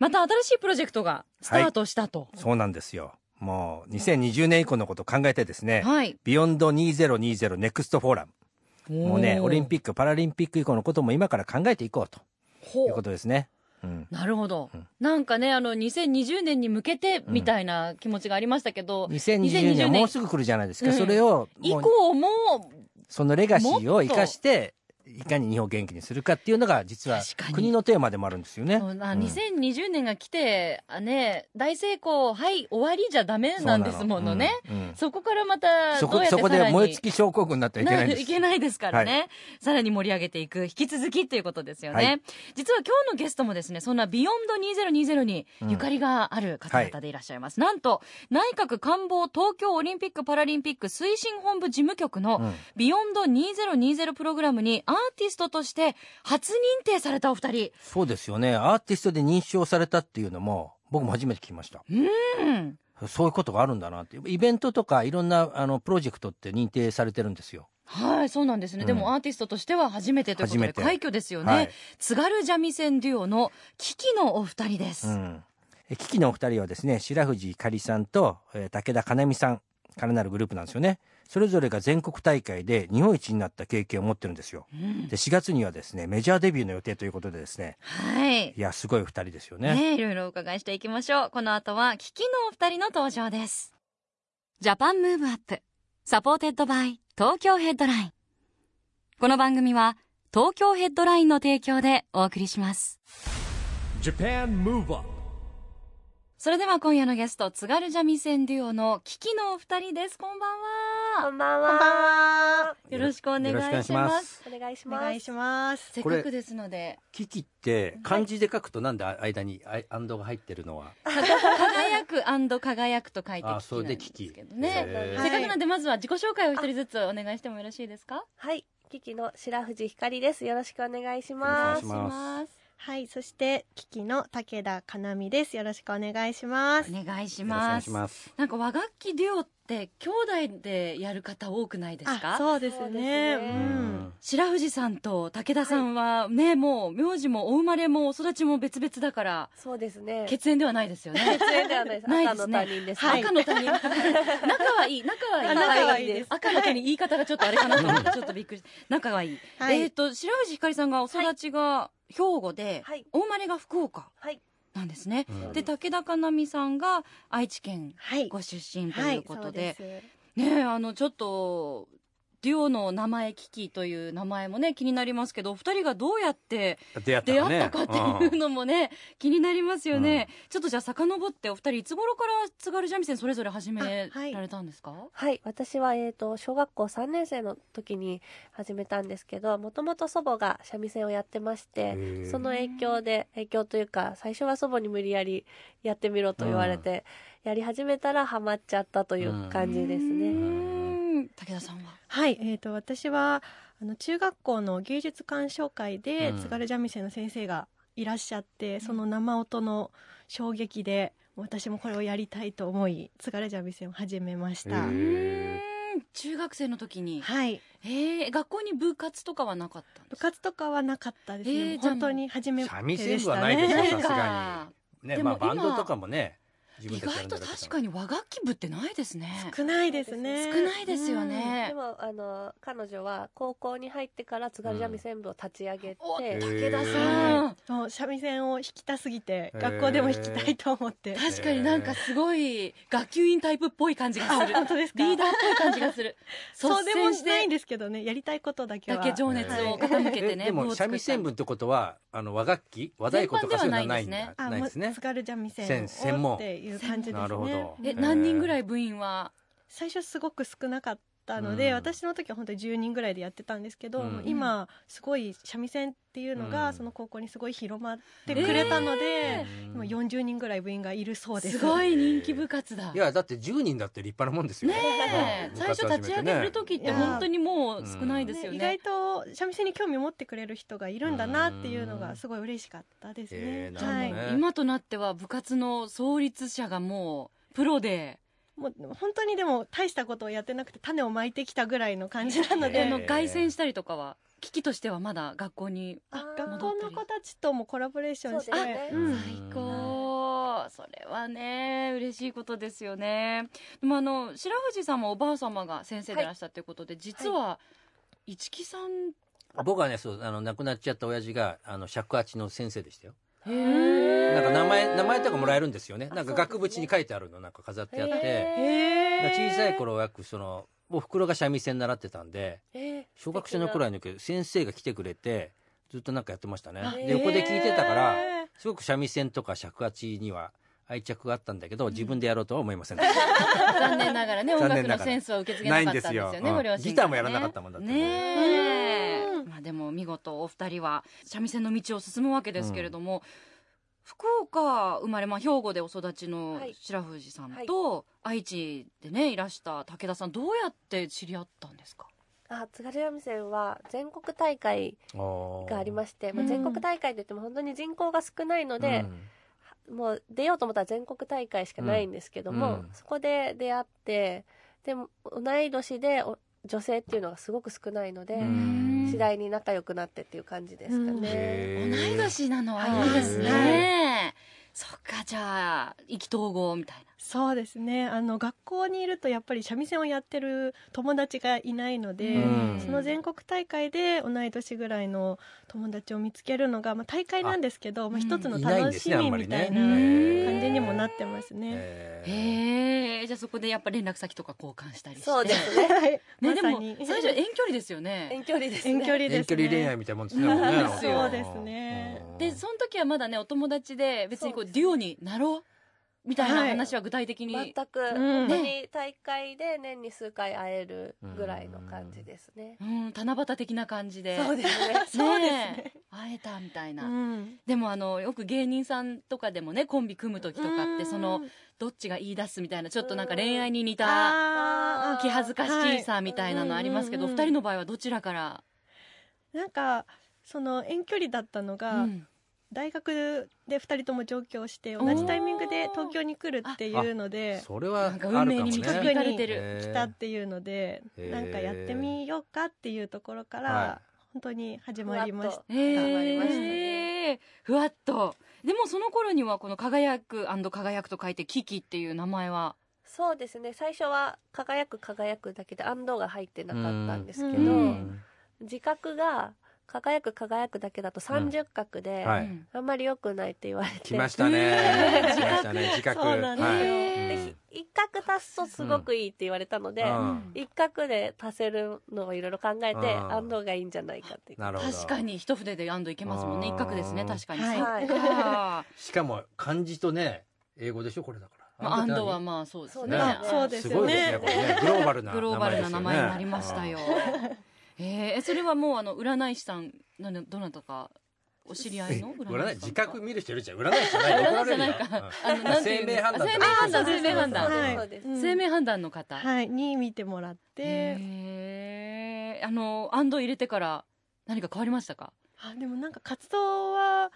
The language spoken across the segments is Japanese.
また新しいプロジェクトがスタートしたと。そうなんですよ。もう2020年以降のことを考えてですね、はい。 Beyond 2020 Next Forum。もうねオリンピック・パラリンピック以降のことも今から考えていこうと。ほいうことですね、うん、なるほど、うん。なんかねあの2020年に向けてみたいな気持ちがありましたけど、2020年もうすぐ来るじゃないですか、うん。それを以降もそのレガシーを生かしていかに日本を元気にするかっていうのが実は国のテーマでもあるんですよね。そうん。2020年が来てあね大成功はい終わりじゃダメなんですものね。そうなの。うん。そこからまたそどうやってこそこで燃え尽き症候群になってはいけないんです。いけないですからね、はさらに盛り上げていく引き続きということですよね、はい。実は今日のゲストもですねそんな Beyond 2020にゆかりがある方々でいらっしゃいます、なんと内閣官房東京オリンピック・パラリンピック推進本部事務局のうん。 Beyond 2020プログラムにアーティストとして初認定されたお二人そうですよね。アーティストで認証されたっていうのも僕も初めて聞きました。うんそういうことがあるんだなって。イベントとかいろんなあのプロジェクトって認定されてるんですよ。はいそうなんですね、うんでもアーティストとしては初めてということで快挙ですよね、はい津軽三味線デュオのキキのお二人です、うん。えキキのお二人はですね、白藤かりさんと、えー武田かなみさんからなるグループなんですよね。それぞれが全国大会で日本一になった経験を持ってるんですよ。うん。で、4月にはですね、メジャーデビューの予定ということでですね、はい。いや、すごい二人ですよね。ねいろいろお伺いしていきましょう。この後はキキのお二人の登場です。 Japan Move Up。Supported by 東京ヘッドライン。この番組は東京ヘッドラインの提供でお送りします。Japan Move Up それでは今夜のゲスト津軽三味線デュオのキキのお二人です。こんばんは。こんばんは。よろしくお願いしよろしくお願いしまます。すお願いします。お願いします。せっかくですので。キキって漢字で書くとなんで間にあアンドが入ってるのは？輝く輝くと書いてあキキなんでそれですキキ。けどねせっかくなんでまずは自己紹介を一人ずつお願いしてもよろしいですか？はい、キキの白藤ひかりです。よろしくお願いしおます。はい、そしてキキの武田かなみです。よろしくお願いします。お願いしよろしくお願ますいします。なんか和楽器デュオって兄弟でやる方多くないですあ、かそうですそうですね。ねうん。白藤さんと武田さんはね、もう名字もお生まれもお育ちも別々だからそうですね。血縁ではないですよね血縁ではないです。赤の他人です。はい赤の他人仲はいい仲はいいあ仲はいいです赤の他人言い方がちょっとあれかなと思ってちょっとびっくり仲はいい、はいえっ、と白藤ひかりさんがお育ちが兵庫で、はい。お生まれが福岡はい。なんですね、うん。で武田かなみさんが愛知県はい。ご出身とはいいうことで,、そうです。ねえあのちょっとデュオの名前キキという名前もね気になりますけどお二人がどうやって出会ったかっていうのもね、気になりますよね、ちょっとじゃあ遡ってお二人いつ頃から津軽三味線それぞれ始められたんですか、はい、私は、えっ、と、小学校3年生の時に始めたんですけど、もともと祖母が三味線をやってまして、その影響で、影響というか、最初は祖母に無理やりやってみろと言われて、やり始めたらハマっちゃったという感じですね。ん武田さんは？はい、えっ、と私はあの中学校の芸術鑑賞会でうん津軽三味線の先生がいらっしゃって、その生音の衝撃で私もこれをやりたいと思い津軽三味線を始めました。中学生の時に、はい、えー、学校に部活とかはなかったんですか？部活とかはなかったですね。えー本当に初めて三味で線部はしたないですよ、ね。さすがに。ね、でもまあバンド今とかもね、自意外と確かに和楽器部ってないですね。少ないですね。少ないですよでね、も、あの、彼女は高校に入ってから津軽三味線部を立ち上げて、おへー。武田さん。そう三味線を弾きたすぎて学校でも弾きたいと思って。確かになんかすごい学級委員タイプっぽい感じがする。本当ですか？リーダーっぽい感じがする。そうでもしてないんですけどねやりたいことだけは。だけ情熱を傾けてねえでも三味線部ってことはあの和楽器？和太鼓とかそういうのはないんだ。あないですね。津軽三味線専専門をっていう感じですね。なるほど。え何人ぐらい部員は？最初すごく少なかったったので、うん。私の時は本当に10人ぐらいでやってたんですけど、うん。今すごい三味線っていうのが、うん。その高校にすごい広まってくれたので、今40人ぐらい部員がいるそうです。すごい人気部活だ。いやだって10人だって立派なもんですよ。ねえ。うん。最初立ち上げる時って本当にもう少ないですよね。ね意外と三味線に興味を持ってくれる人がいるんだなっていうのがすごい嬉しかったですね。えーなはい。今となっては部活の創立者がもうプロでもう本当にでも大したことをやってなくて種をまいてきたぐらいの感じなので、であの凱旋したりとかは危機としてはまだ学校にああー学校の子たちともコラボレーションして、ねうん。最高。それはね嬉しいことですよね。でもあの白藤さんもおばあ様が先生でいらしたということで、実は一木さん。僕はねそうあの亡くなっちゃった親父があの尺八の先生でしたよなんか名前名前とかもらえるんですよね。なんか額縁に書いてあるのなんか飾ってあって、小さい頃は約そのお袋が三味線習ってたんでえー。小学生の頃はね先生が来てくれてずっとなんかやってましたね。あで横で聞いてたからへすごく三味線とか尺八には愛着があったんだけど自分でやろうとは思いませんでした、残念ながらね 音楽のセンスは受け継げなかったんですよねないんギターもやらなかったもんだってねあでも見事お二人は三味線の道を進むわけですけれども、福岡生まれ、まあ、兵庫でお育ちのはい白藤さんと、愛知でねいらした武田さんどうやって知り合ったんですか？あ津軽三味線は全国大会がありまして、まあ、全国大会といっても本当に人口が少ないので、もう出ようと思ったら全国大会しかないんですけども、うん。うんそこで出会ってでも同い年でお女性っていうのがすごく少ないので、うん。次第に仲良くなってっていう感じですかうん。ね。同い年なのはい。いですね、そっかじゃあ意気投合みたいな。そうですね。あの学校にいるとやっぱり三味線をやってる友達がいないので、うん。その全国大会で同い年ぐらいの友達を見つけるのが、まあ、大会なんですけどまあ、うん一つの楽しみみたいね。な感じなってますね。へえじゃあそこでやっぱ連絡先とか交換したりしてそうですね。はいねでも最初遠距離ですよね遠距離ですね。遠距離ですね。遠距離恋愛みたいなもんですね。そうですねうんでその時はまだねお友達で別にこうデュオになろうみたいなはい。話は具体的に、全く、うん。本当に大会で年に数回会えるぐらいの感じですね。うん、七夕的な感じで。そうですね。そうですね。会えたみたいな、うん。でもあのよく芸人さんとかでもねコンビ組む時とかってうん。そのどっちが言い出すみたいなちょっとなんか恋愛に似た気恥ずかしさみたいなのありますけど、はい。二人の場合はどちらから、なんかその遠距離だったのが、うん大学で2人とも上京して同じタイミングで東京に来るっていうのでそれは運命にあるかれてる、来たっていうのでなんかやってみようかっていうところから、は本当に始まりました。ふわっと。でもその頃にはこの「輝く輝く」と書いて「キキ」っていう名前は？そうですね。最初は輝く輝くだけで安藤が入ってなかったんですけど、自覚が輝く輝くだけだと三十角で、はい。うんあんまり良くないって言われて。来ましたね。へ ー来ましたね。自覚。そうなんですよ。はい。一角足すとすごくいいって言われたので、うん。一角で足せるのをいろいろ考えて、うん。安藤がいいんじゃないかっていう。なるほど。確かに一筆で安藤いけますもんね。一角ですね。確かに、はい。しかも漢字とね英語でしょこれだから。まあ、安藤はまあそうですね。そうですよすごいですねねこれね。グローバルなグローバルな名前になりましたよ。えー、それはもうあの占い師さんなんでどなたかお知り合いの？うん占い自占い師さんとか？覚見る人いるじゃん占い師じゃない。怒られるよ占い師じゃ ないかあのうんなんていう生命判断あ生命判断生命判断。生命判断の方、はい、に見てもらって、あの安藤入れてから何か変わりましたか？あでもなんか活動は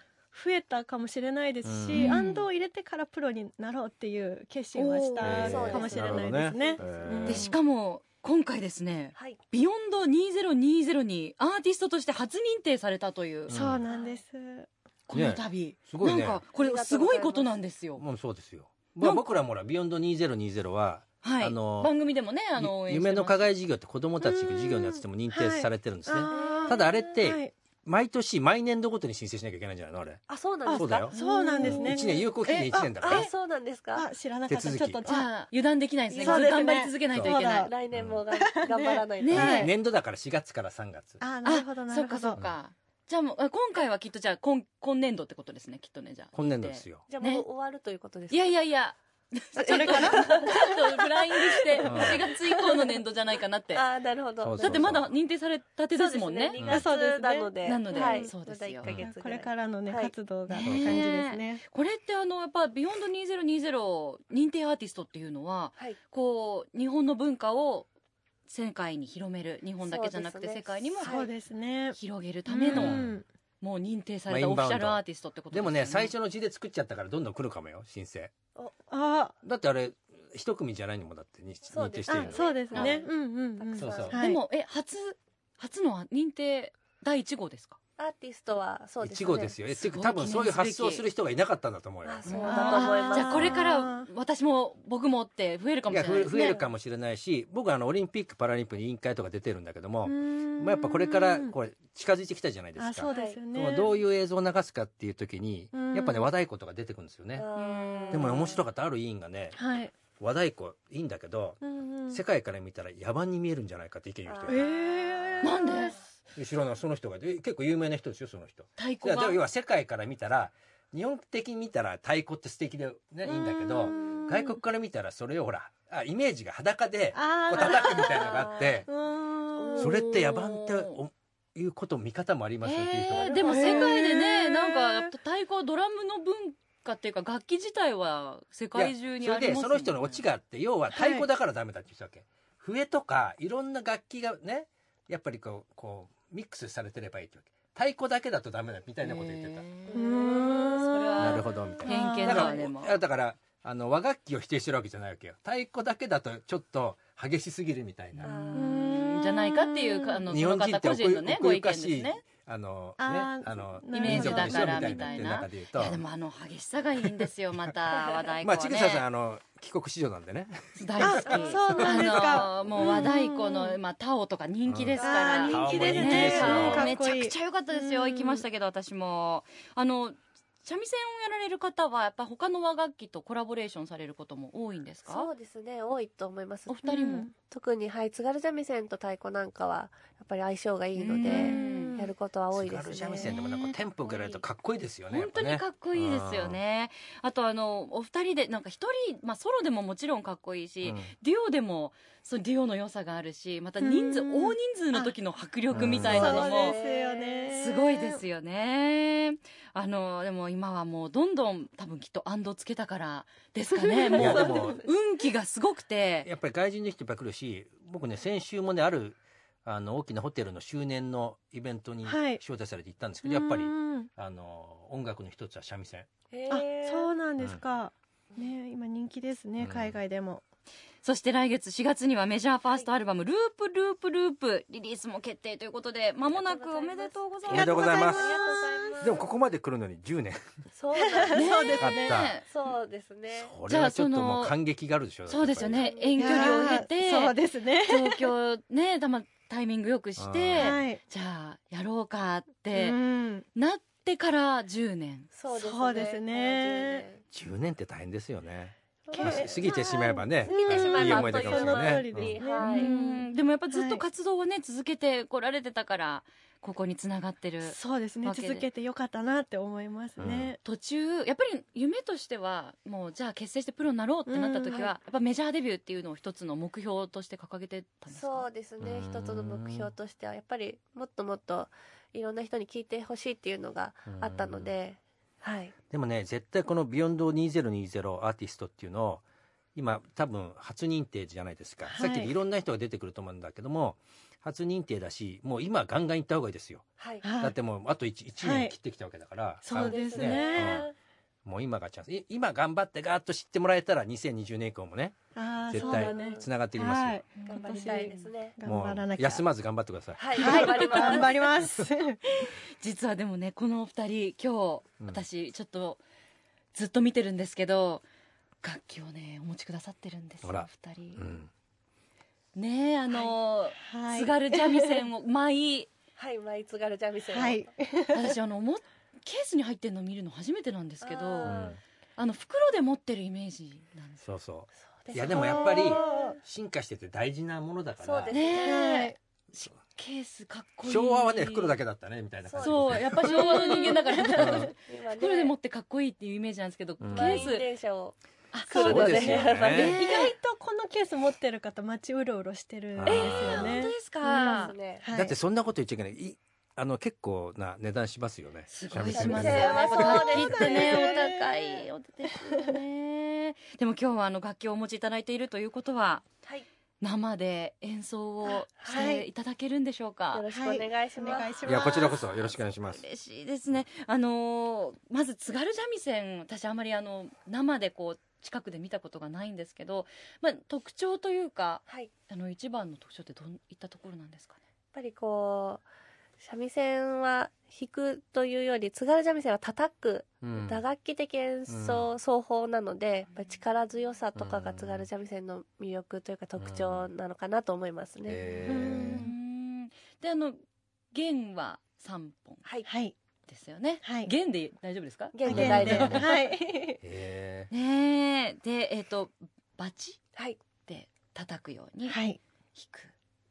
増えたかもしれないですし、うん。安藤を入れてからプロになろうっていう決心はしたかもしれないですね。でしかも今回ですねはい。「ビヨンド2020」にアーティストとして初認定されたという、ん。そうなんです。この度、すごいね。なんかこれすごいことなんですよ、もうそうですよ。まあ僕らもほら Beyond 2020ははい。あの番組でもねあの夢の課外事業って子供たちが授業のやつでも認定されてるんですね。あー。ただあれってはい毎年毎年度ごとに申請しなきゃいけないんじゃないのあれあ、そうなんですか。そうだよそうなんですね。1年有効期限1年だからあ、そうなんですかあ。知らなかった。手続きちょっとじゃあ油断できないですねそうですね頑張り続けないといけない来年もが頑張らないと。ねはい年度だから4月から3月あなるほどなそっかるほど。そっかじゃあもうあ今回はきっとじゃあ今今年度ってことですねきっとねじゃあ今年度ですよじゃあもう終わるということですか。いやいやいやそれから？ちょっとブラインドしてうん。4月以降の年度じゃないかなって。ああなるほど。だってまだ認定されたてですもんね。そうですそうです2ね月なので。なので。はい、そうですよ。まだ1ヶ月これからのね、はい。活動がってね感じですね。これってあのやっぱ「ビヨンド2020認定アーティストっていうのははい。こう日本の文化を世界に広める。日本だけじゃなくて世界にもはいそうですね。広げるための、うんもう認定されたオフィシャルアーティストってことでもねよ最初の字で作っちゃったからどんどん来るかもよ申請あ、だってあれ一組じゃないのもだってに認そうです。あ定してるの、そうですね。ううんうんうん。そうそう。はいでもえ初初の認定第1号ですか？アーティストはそうです一ね。号ですよ。えすごい多分そういう発想する人がいなかったんだと思うよ。あそうだと思います。じゃあこれから私も僕もって増えるかもしれない。ですね増えるかもしれないし僕はあのオリンピック・パラリンピック委員会とか出てるんだけども、ままあ、やっぱこれからこれ近づいてきたじゃないですか。あ、そうですよね。どういう映像を流すかっていう時にうん。やっぱね和太鼓とか出てくるんですよね。でもね面白かった。ある委員がねはい。和太鼓いいんだけどうんうん。世界から見たら野蛮に見えるんじゃないかって意見言う人えがー。なんで？い知らないその人がえ結構有名な人ですよその人。太鼓が？要は世界から見たら日本的に見たら太鼓って素敵で、ね、いいんだけどうん外国から見たらそれをほらあイメージが裸でこう叩くみたいなのがあって うん。それって野蛮っておいうこと見方もありますよっていーでも世界でへねー。なんかやっぱ太鼓ドラムの文化っていうか楽器自体は世界中にありますそれでその人のオチがあって要は太鼓だからダメだって言ってたわけ、笛とかいろんな楽器がねやっぱりこうこうミックスされてればいいってわけ。太鼓だけだとダメだみたいなこと言ってた。なるほどみたいな。偏見だかだわでも。らだからあの和楽器を否定してるわけじゃないわけよ。太鼓だけだとちょっと激しすぎるみたいな。じゃないかっていうかあの日その方個本人ってご意見奥ゆかしいですねあのねあのイメージだから民族でしょみたいな中で言うと。いやでもあの激しさがいいんですよ。また和太鼓はねまあちぐささんあの帰国子女なんでね。大好き。あそうなんですか。あのもう和太鼓の、まあ、タオとか人気ですから、人気ですね。めちゃくちゃ良かったですよ、うん。行きましたけど私も。あの三味線をやられる方はやっぱ他の和楽器とコラボレーションされることも多いんですか？そうですね。多いと思います。お二人も、特にはい津軽三味線と太鼓なんかはやっぱり相性がいいのうでんやることは多い津ですね軽三味線でもなんかテンポがられるとかっこいいですよね本当にかっこいいですよねあとあのお二人でなんか一人、まあ、ソロでももちろんかっこいいし、うんデュオでもそのデュオの良さがあるしまた人数うん大人数の時の迫力みたいなのもですよね。すごいですよね。あのでも今はもうどんどん多分きっと安堵つけたからですかね。もう運気がすごくて。やっぱり外人の人いっぱい来るし僕ね先週もねあるあの大きなホテルの周年のイベントにはい。招待されて行ったんですけど、やっぱりうんあの音楽の一つは三味線。あそうなんですか。ね、今人気ですね、うん。海外でも。そして来月4月にはメジャーファーストアルバム「ループループループ」リリースも決定ということで間もなくおめでとうございます。おめでとうございます。ありがとうございます。でもここまで来るのに10年。そうですそうですあっねた。そうですね。これはちょっともう感激があるでしょそうですよね。遠距離を経いやーそうてですね。東京ねたまタイミングよくしてはい。じゃあやろうかっうてん。なってから10年。そうですね。そうですね。り10年。って大変ですよね、もうまあ10年過ぎてしまえばね過ぎてしまえばいい思い出かもしれない。その通りで。すねでもやっぱずっと活動をね、続けてこられてたからここにつながってるそうですね。続けてよかったなって思いますね、途中やっぱり夢としてはもうじゃあ結成してプロになろうってなった時は、うん。やっぱメジャーデビューっていうのを一つの目標として掲げてたんですか？そうですね。うん一つの目標としてはやっぱりもっともっといろんな人に聞いてほしいっていうのがあったのではい。でもね絶対この「ビヨンド2020アーティスト」っていうのを今多分初認定じゃないですか、はい。さっきでいろんな人が出てくると思うんだけども初認定だしもう今ガンガン行った方がいいですよ、はい。はい。だってもうあと 1, 一はい。年切ってきたわけだから、そうですね。ねもう今がチャンス。い今頑張ってガーッと知ってもらえたら2020年以降もねああ絶対そうだね。つながっていきますよ、はい。頑張りたいですね。頑もう張らなきゃ。休まず頑張ってください、はい。はい頑張ります。頑張ります。実はでもねこのお二人今日、うん。私ちょっとずっと見てるんですけど楽器をねお持ちくださってるんですよほら。お二人、うんねえあの、はい。津軽三味線を舞 はい舞津軽三味線を。はい。私あのもケースに入ってるの見るの初めてなんですけどあの袋で持ってるイメージなんですそうそう。そうですいやでもやっぱり進化してて大事なものだから。そうですね。はいケースかっこいい。昭和はね袋だけだったねみたいな感じで。そうやっぱ昭和の人間だから うん袋で持ってかっこいいっていうイメージなんですけど、うん。ケー満員スそうですよね。やっぱりね。意外とこのケース持ってる方街うろうろしてるんですよね。本当ですまか？す。ねはい。だってそんなこと言っちゃいけない。いあの結構な値段しますよね。すごいします。よね。楽器ってね、そうおですね高いおですよね。でも今日はあの楽器をお持ちいただいているということは、はい。生で演奏をしはいていただけるんでしょうか？よろしくお願いします、いやこちらこそよろしくお願いします。嬉しいですね。あのーまず津軽三味線、私あまりあの生でこう近くで見たことがないんですけど、まあ特徴というか、はい、やっあの一番の特徴ってどういったところなんですかね？ぱりこう三味線は弾くというより津軽三味線は叩くうん。打楽器的演奏、奏法なのでやっぱり力強さとかが津軽三味線の魅力というか特徴なのかなと思いますね、えうーん。であの弦は三本。はい。はいですよね。はい。弦で大丈夫ですか？弦で大丈夫ですはい。えねえでえっ、とバチ？はいで叩くように弾はい。く。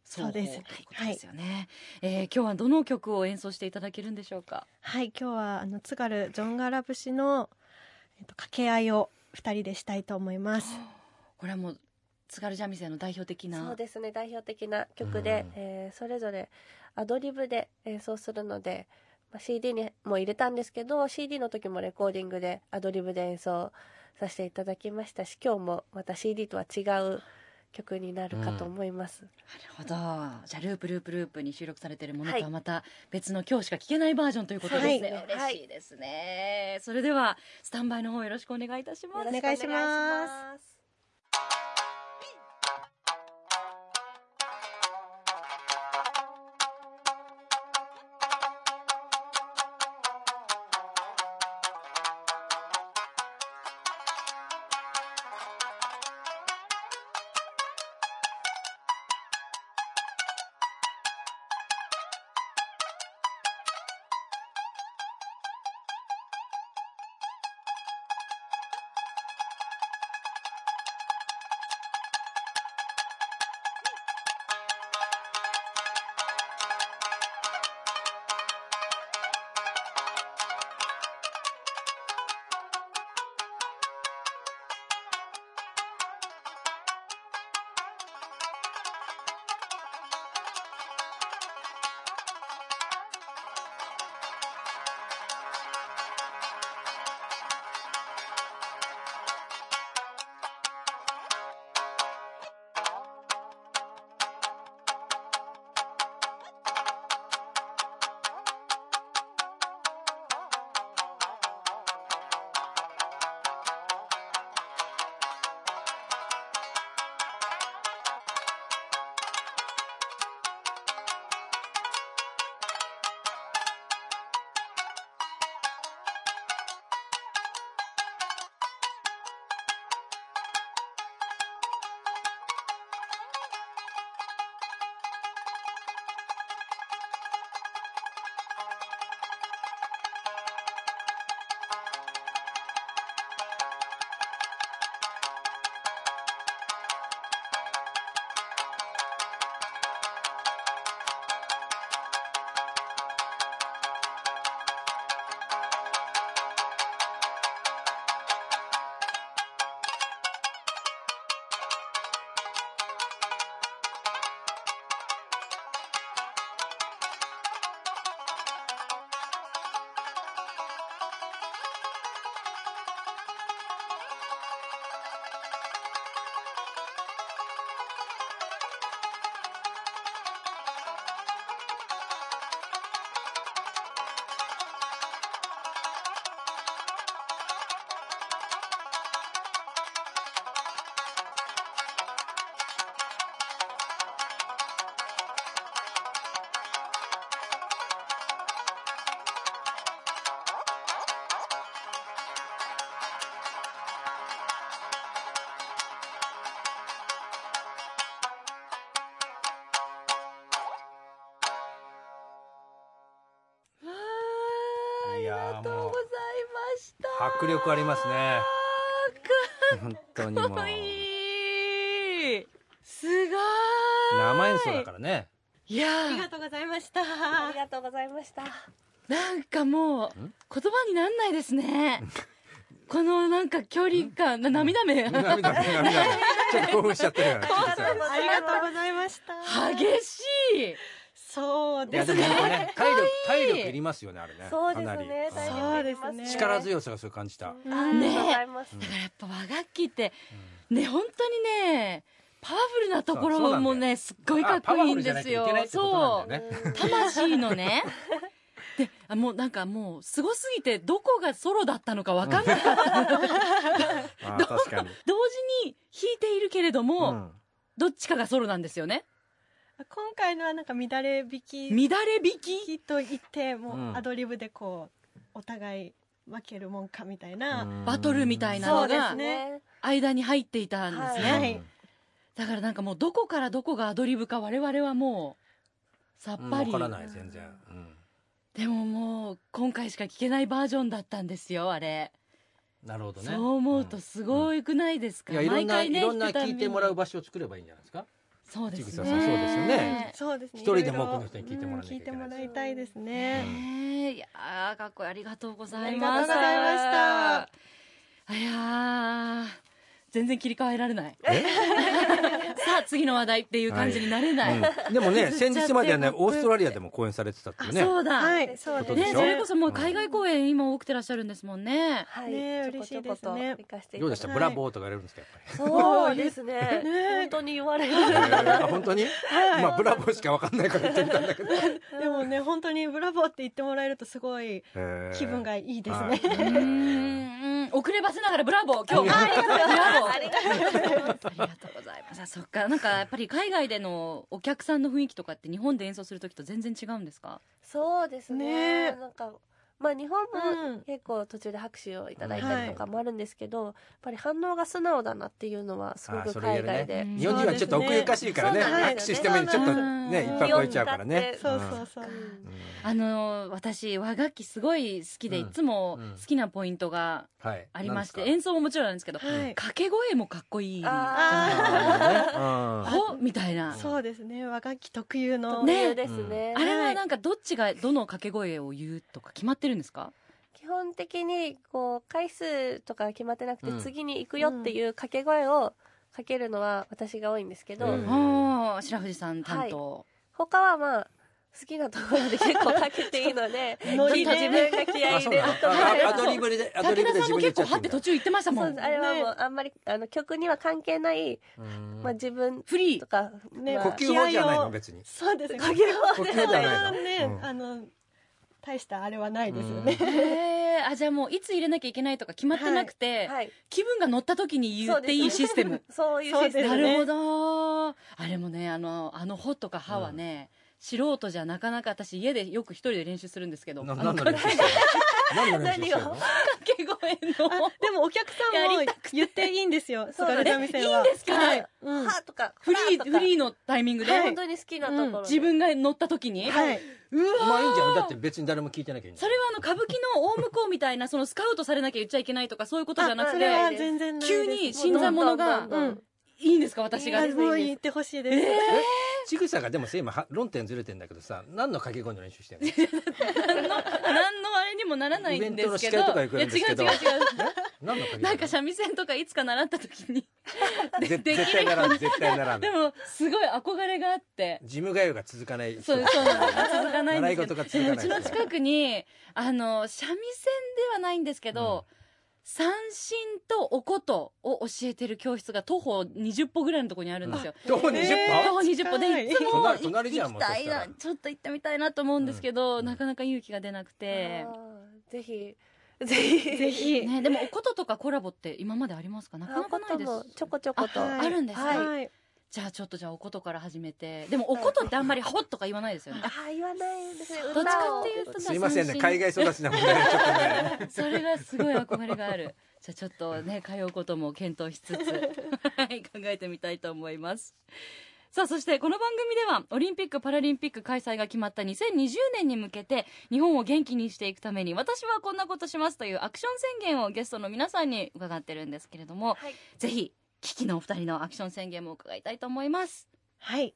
そうです奏法といですよね、えー今日はどの曲を演奏していただけるんでしょうか？はい。今日はあの津軽ジョンガラ節のえっと掛け合いを二人でしたいと思います。これはもう津軽三味線の代表的なそうですね代表的な曲で、うんえーそれぞれアドリブで演奏するので、まあ、CD にも入れたんですけど CD の時もレコーディングでアドリブで演奏させていただきましたし今日もまた CD とは違う曲になるかと思います、なるほど。じゃあループループループに収録されているものはい。とはまた別の今日しか聴けないバージョンということですね、そうですね嬉しいですね、それではスタンバイの方よろしくお願いいたします。お願いします迫力ありますね。本当にもう。かっこいい。すごい。生演奏だからね。いや。ありがとうございました。ありがとうございました。なんかもう言葉になんないですね。このなんか距離感、な涙目。涙目涙目。ちょっと興奮しちゃってる ありがとうございました。激しい。そうですいやでも本当ね体力体力いりますよねあれね。そうですかなり。ね。そうですね。力強さがそれ感じた、ありがとうございます。だからやっぱ和楽器って、ね、本当にね、パワフルなところもね、すっごいかっこいいんですよ。そう。魂のね。で、あもうなんかもう、すごすぎて、どこがソロだったのかわかんな かった。同時に弾いているけれども、うん。どっちかがソロなんですよね。今回のはなんか乱れ弾き乱れ弾き？と言ってもうん。うアドリブでこうお互い負けるもんかみたいな、バトルみたいなそうですのがね。間に入っていたんですね。はい。だからなんかもうどこからどこがアドリブか我々はもうさっぱり。わからない全然、うん。でももう今回しか聞けないバージョンだったんですよ、あれ。なるほどね。そう思うとすごくないですか、いやいろんな、毎回ねいろんな聞いてもらう場所を作ればいいんじゃないですか？そうですね。そうですよね。そうですね。一人でも多くの人に聞いてもらいけないうん。聞いてもらいたいですね、ねえいやーかっこいい。ありがとうございあります。がとうございました。いやー全然切り替えられない。さあ次の話題っていう感じになれない。うん。でもね先日まではねオーストラリアでも公演されてたっていあうね。そうだ。はいそうでしょ？ねそれこそもう海外公演今多くてらっしゃるんですもんね。はい。ね嬉しいですね。どうでした、はい。ブラボーとか言われるんですかやっぱり？そうですね。ね。本当に言われる。えー。本当に、まあブラボーしかわかんないから言ってみたんだけど、でもね本当にブラボーって言ってもらえるとすごいえー。気分がいいですはねい、うーん遅ればせながらブラボー今日あありがとうブラボーありがとうございます。ありがとうございます。あそっか、なんかやっぱり海外でのお客さんの雰囲気とかって日本で演奏する時と全然違うんですか？そうですね。ねなんか、まあ日本うん。も結構途中で拍手をいただいたりとかもあるんですけど、やっぱり反応が素直だなっていうのはすごあく海外で。うん日本人はちょっと奥ゆかしいからね。ね。手してもいいちょっとうん。ね一泊置いちゃうからね。そうそうそう、う。ん。あの私和楽器すごい好きで、うんいつもうん。好きなポイントがはい。ありまして、なんです演奏ももちろんなんですけど、はい。掛け声もかっこいい。じゃないあかほみたいな。そうですね。和楽器特有の。特有ですね。あれはなんかどっちがどの掛け声を言うとか決まってるんですか？基本的にこう回数とか決まってなくて、うん。次に行くよっていう掛け声をかけるのは私が多いんですけど、うん。ああ白藤さん担当。他はまあ好きなところで結構かけていいのでノリで自分が気合い入れるとあアドリブでアドリブで自分で武田さんも結構は言って途中言ってましたもん。あれはもうあんまりあの曲には関係ない、うん。まあ、自分フリー。とか、ねまあ呼吸法じゃないの別に。そうです。ね掛け声呼吸ではこれなはいね、のうん。あの大したあれはないですよね、へえあじゃあもういつ入れなきゃいけないとか決まってなくて、はい。気分が乗った時に言っていいシステム。そう いうシステムね。なるほど。あれもね、あの、あの、ほとかははね、素人じゃなかなか私家でよく一人で練習するんですけど、なあの何の練習してるの何の練習してるの？掛け声の。あでもお客さんも言っていいんですよ。そう津軽三味線は。いいんですかはい、うん。はとかフリー、フリーのタイミングで、本当に好きなところで、自分が乗った時に、はい、うわー。まあいいんじゃん。だって別に誰も聞いてなきゃそれはあの歌舞伎の大向こうみたいなそのスカウトされなきゃ言っちゃいけないとかそういうことじゃなくてそれは全然ないです。急に新参者がいいんですか私が。あもう言ってほしいです、えちぐさがでもさ今は論点ずれてんだけどさ何の掛け声の練習してん の？何のあれにもならないんですけど。イベントの司会とか行くんですけど。いや違う違う違う。何の掛け声？なんか三味線とかいつか習った時に。で絶で絶対ならん絶対ならんでもすごい憧れがあって。事務通いが続かない人そうそう続かないんですけど。習い事が続かない。うちの近くにあの三味線ではないんですけど、三振とお琴を教えてる教室が徒歩20歩ぐらいのところにあるんですよ。どこ20徒歩歩20歩でいつも隣行隣じゃん行きたいなちょっと行ってみたいなと思うんですけど、うんなかなか勇気が出なくて、ぜひ。ぜひ。ぜひ、ね、でもお琴とかコラボって今までありますか？なかなかないです。もちょこちょこと。ああるんですか？はい。はいじゃあちょっとじゃあお琴から始めて。でもお琴ってあんまりほっとか言わないですよね。あー言わないですね。どっちかっていうとすいませんね。海外育ちなもんで。ねちょっとねそれがすごい憧れがある。じゃあちょっとね、通うことも検討しつつ、はい、考えてみたいと思います。さあ、そしてこの番組では、オリンピック・パラリンピック開催が決まった2020年に向けて、日本を元気にしていくために、私はこんなことしますというアクション宣言をゲストの皆さんに伺ってるんですけれども、はい。ぜひ、危機のお二人のアクション宣言も伺いたいと思います。はい。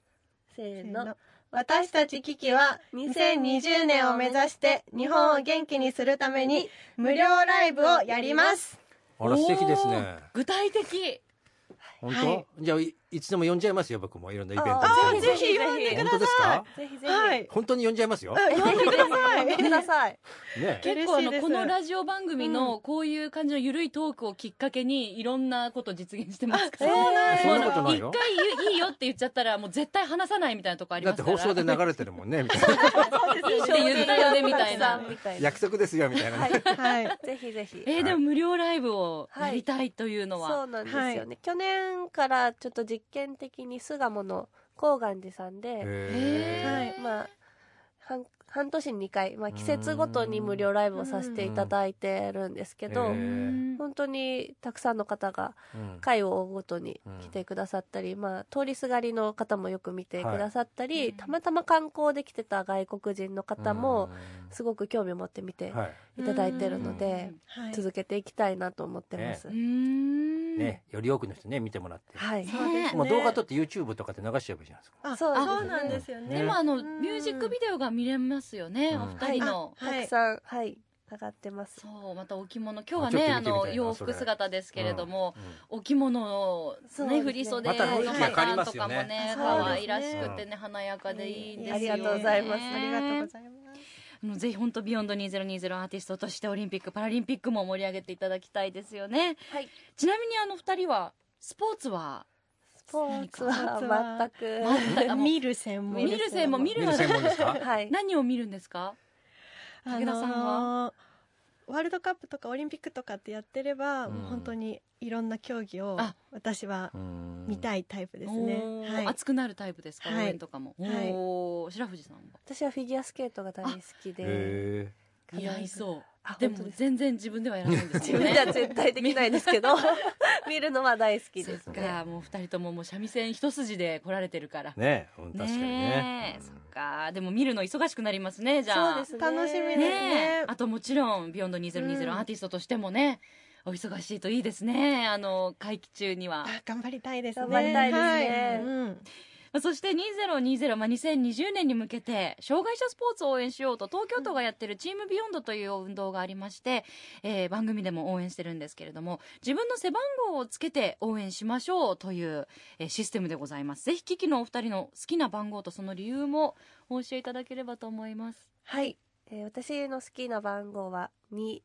せーの。私たちキキは2020年を目指して日本を元気にするために無料ライブをやります。あら素敵ですね。具体的。本当、はい。じゃあいいつでも呼んじゃいますよ僕も。いろんなイベントに。ぜひ呼んでください。本当ですか？ぜひぜひ、はい。本当に呼んじゃいますよ、呼んでください。呼んでください。ね。結構あのこのラジオ番組のこういう感じのゆるいトークをきっかけにいろんなこと実現してますから、そうなんなことない一よ回言ういいよって言っちゃったらもう絶対話さないみたいなとこありだってますから。放送で流れてるもんね。みたいないいって言ったよねみたいな。約束ですよみたいなね、はい。はい。ぜひぜひ。えーでも無料ライブをやりたいというのは、そうなんですよね、去年からちょっと実験的に巣鴨の高岩寺さんで、はいまあ半半年に2回、まあ、季節ごとに無料ライブをさせていただいてるんですけへどー。本当にたくさんの方がうん。回を追うごとに来てくださったり、まあ、通りすがりの方もよく見てくださったり、はいたまたま観光できてた外国人の方もすごく興味を持って見てい。いただいてるので、はい。続けていきたいなと思ってます。うーん。ね。より多くの人ね見てもらって、はい、ねそうですね。もう動画撮って YouTube とかで流しちゃえばいいじゃないですか。あそうですね。そうなんですよね。でもあのうんミュージックビデオが見れますよね、うん。お二人の、はい。たくさん、はい、上がってます。そうまたお着物。今日はねあの洋服姿ですけれども、うんお着物のそうですね。ね振り袖の雰囲気が変わりパターンとかもね可愛らしくてね華やかでいいんですよ、ね。ありがとうございます。ありがとうございます。あのぜひ本当 Beyond 2020アーティストとしてオリンピック・パラリンピックも盛り上げていただきたいですよね。はい、ちなみにあの二人はスポーツはスポーツはスポーツは全く。見る専門見る専門見る専門ですか？はい。何を見るんですか？あ武田さんは？ワールドカップとかオリンピックとかってやってれば、うん。もう本当にいろんな競技をあ。私は見たいいタイプですね。はい。熱くなるタイプですか、はい。応援とかも、はい。おー。白藤さんは？私はフィギュアスケートが大好きで。へ似合いそう。あ、でも。全然自分ではやらないんですよね。自分では絶対できないですけど、見る のは大好きですそっね。か。もう二人とももう三味線一筋で来られてるから。えねえ確かにね。えそっか。でも見るの忙しくなりますねじゃあ。そうですね。楽しみですね。ねえ。あともちろん「ビヨンド2020うん。アーティストとしてもねお忙しいといいですね。あの会期中には。あ頑張りたいですね。頑張りたいですね。はい。うんそして2020、まあ、2020年に向けて障害者スポーツを応援しようと東京都がやってるチームビヨンドという運動がありまして、えー番組でも応援してるんですけれども自分の背番号をつけて応援しましょうという、えーシステムでございます。ぜひキキのお二人の好きな番号とその理由もお教えいただければと思います。はい。えー私の好きな番号は2。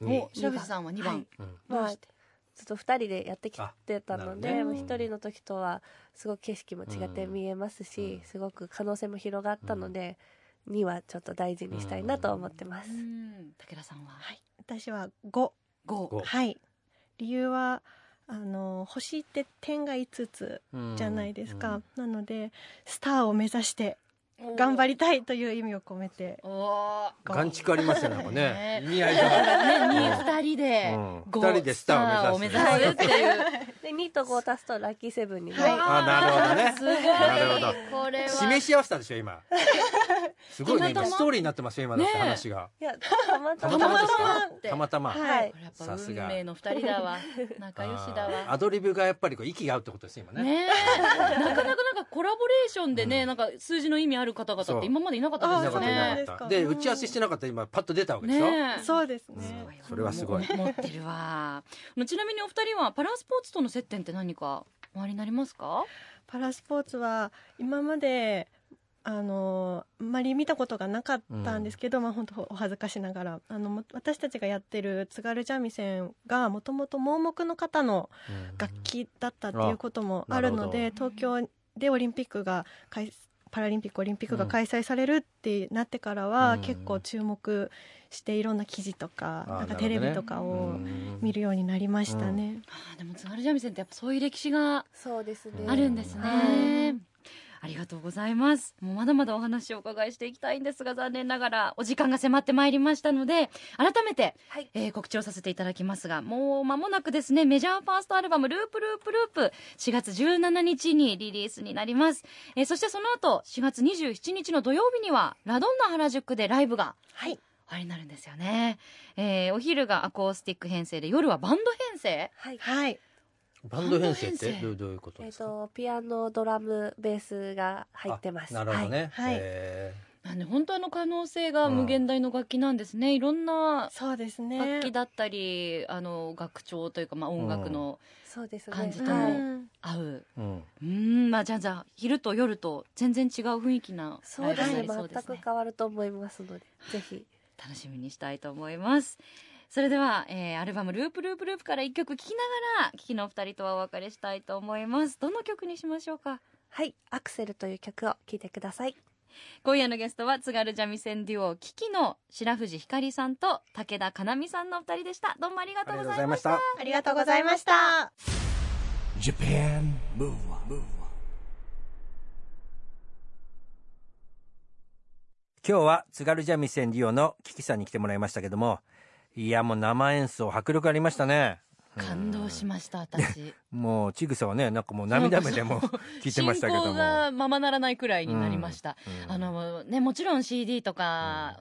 におさんは2番、はい。うん。どうしてちょっと2人でやってきてたので、ね。もう1人の時とはすごく景色も違って見えますし、うん。すごく可能性も広がったので、2はちょっと大事にしたいなと思ってます。うん。武田さんは、はい。私は5 5五。はい。理由はあの星って点が5つじゃないですか、なのでスターを目指して頑張りたいという意味を込めて。おー。眼蓄ありますよなんかね。ね。意味合いだかがらね、2人で、二人でスターを目指す。で2と5足すとラッキーセブンにあなるほどね。すごい。なるほど。これは。示し合わせたでしょ今。すごいねストーリーになってますよ今だってねえ。話が。いやたまたま。たまたまさすが。運命の二人だわ。仲良しだあー。アわ。ドリブがやっぱりこう息が合うってことですよ今ね。ねえ。なかなかなんかコラボレーションでね、うん。なんか数字の意味ある方々って今までいなかったあですよいなかったいなね。かった。そうで打ち合わせしてなかった。今パッと出たわけでしょ？ねえ。そうですうんね、それはすごい。持ってるわ。ちなみにお二人はパラスポーツとの接点って何かおありになりますか？パラスポーツは今まであのあんまり見たことがなかったんですけど、まあ本当お恥ずかしながら。あのも私たちがやってる津軽三味線がもともと盲目の方の楽器だったっていうこともあるので、東京でオリンピックが開パラリンピックオリンピックが開催されるってなってからは、うん。結構注目していろんな記事とか,、なんかテレビとかを見るようになりましたね。あーでも津軽三味線ってやっぱそういう歴史がそうですね。あるんですね、はありがとうございます。もうまだまだお話をお伺いしていきたいんですが残念ながらお時間が迫ってまいりましたので改めて、はい。えー告知をさせていただきますがもう間もなくですねメジャーファーストアルバム「ループループループ」4月17日にリリースになります、えーそしてその後4月27日の土曜日にはラドンナ原宿でライブがはい。終わりになるんですよね、えーお昼がアコースティック編成で夜はバンド編成？はい。はいバンド編成ってどういうことえっ、ですか？とピアノドラムベースが入ってます。あなるほどね。はい。へあね本当あの可能性が無限大の楽器なんですね、いろんなそうですね。楽器だったり、あの楽長というか、まあ、音楽のそうですね。感じともはい合う、うん。うんまあじゃあじゃあ昼と夜と全然違う雰囲気なそうですね。ライブになりそうですね。全く変わると思いますのでぜひ。楽しみにしたいと思いますそれでは、えーアルバム「ループループループ」から一曲聴きながら聴きのお二人とはお別れしたいと思います。どの曲にしましょうか？はいアクセルという曲を聴いてください。今夜のゲストは津軽三味線デュオキキの白藤ひかりさんと武田かなみさんのお二人でした。どうもありがとうございました。あありがとうございました。Japan Move Up, 今日は津軽三味線デュオのキキさんに来てもらいましたけどもいやもう生演奏迫力ありましたね。感動しました私。もうちぐさはねなんかもう涙目でも 聞いてましたけども。進行がままならないくらいになりました、うん。あのねもちろん CD とか、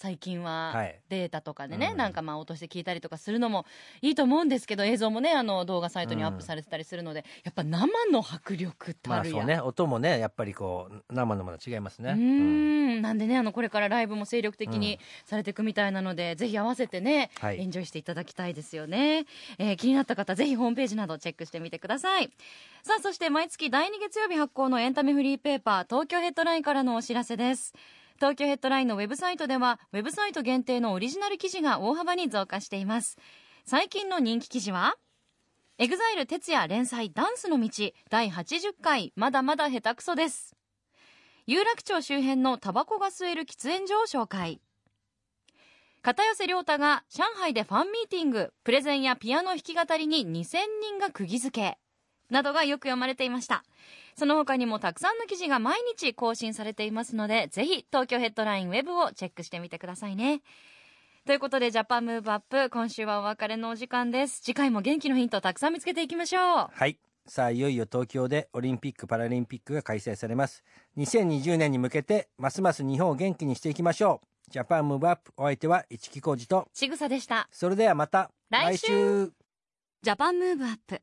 最近ははい。データとかでね、うん。なんかまあ落として聞いたりとかするのもいいと思うんですけど映像もねあの動画サイトにアップされてたりするので、やっぱ生の迫力たるや、まあそうね音もねやっぱりこう生のもの違いますね。うーん。なんでねあのこれからライブも精力的にされていくみたいなので、ぜひ合わせてね、はい。エンジョイしていただきたいですよね、えー気になった方ぜひホームページなどチェックしてみてください。さあそして毎月第2月曜日発行のエンタメフリーペーパー東京ヘッドラインからのお知らせです東京ヘッドラインのウェブサイトではウェブサイト限定のオリジナル記事が大幅に増加しています。最近の人気記事は EXILE TETSUYA連載ダンスの道第80回まだまだ下手くそです。有楽町周辺のタバコが吸える喫煙所を紹介。片寄涼太が上海でファンミーティングプレゼンやピアノ弾き語りに2000人が釘付け。などがよく読まれていました。その他にもたくさんの記事が毎日更新されていますのでぜひ東京ヘッドラインウェブをチェックしてみてくださいね。ということで Japan Move Up 今週はお別れのお時間です。次回も元気のヒントをたくさん見つけていきましょう。はい。さあいよいよ東京でオリンピック・パラリンピックが開催されます。2020年に向けてますます日本を元気にしていきましょう。 Japan Move Up お相手は市木浩二と。ちぐさでした。それではまた来週。来 Japan Move Up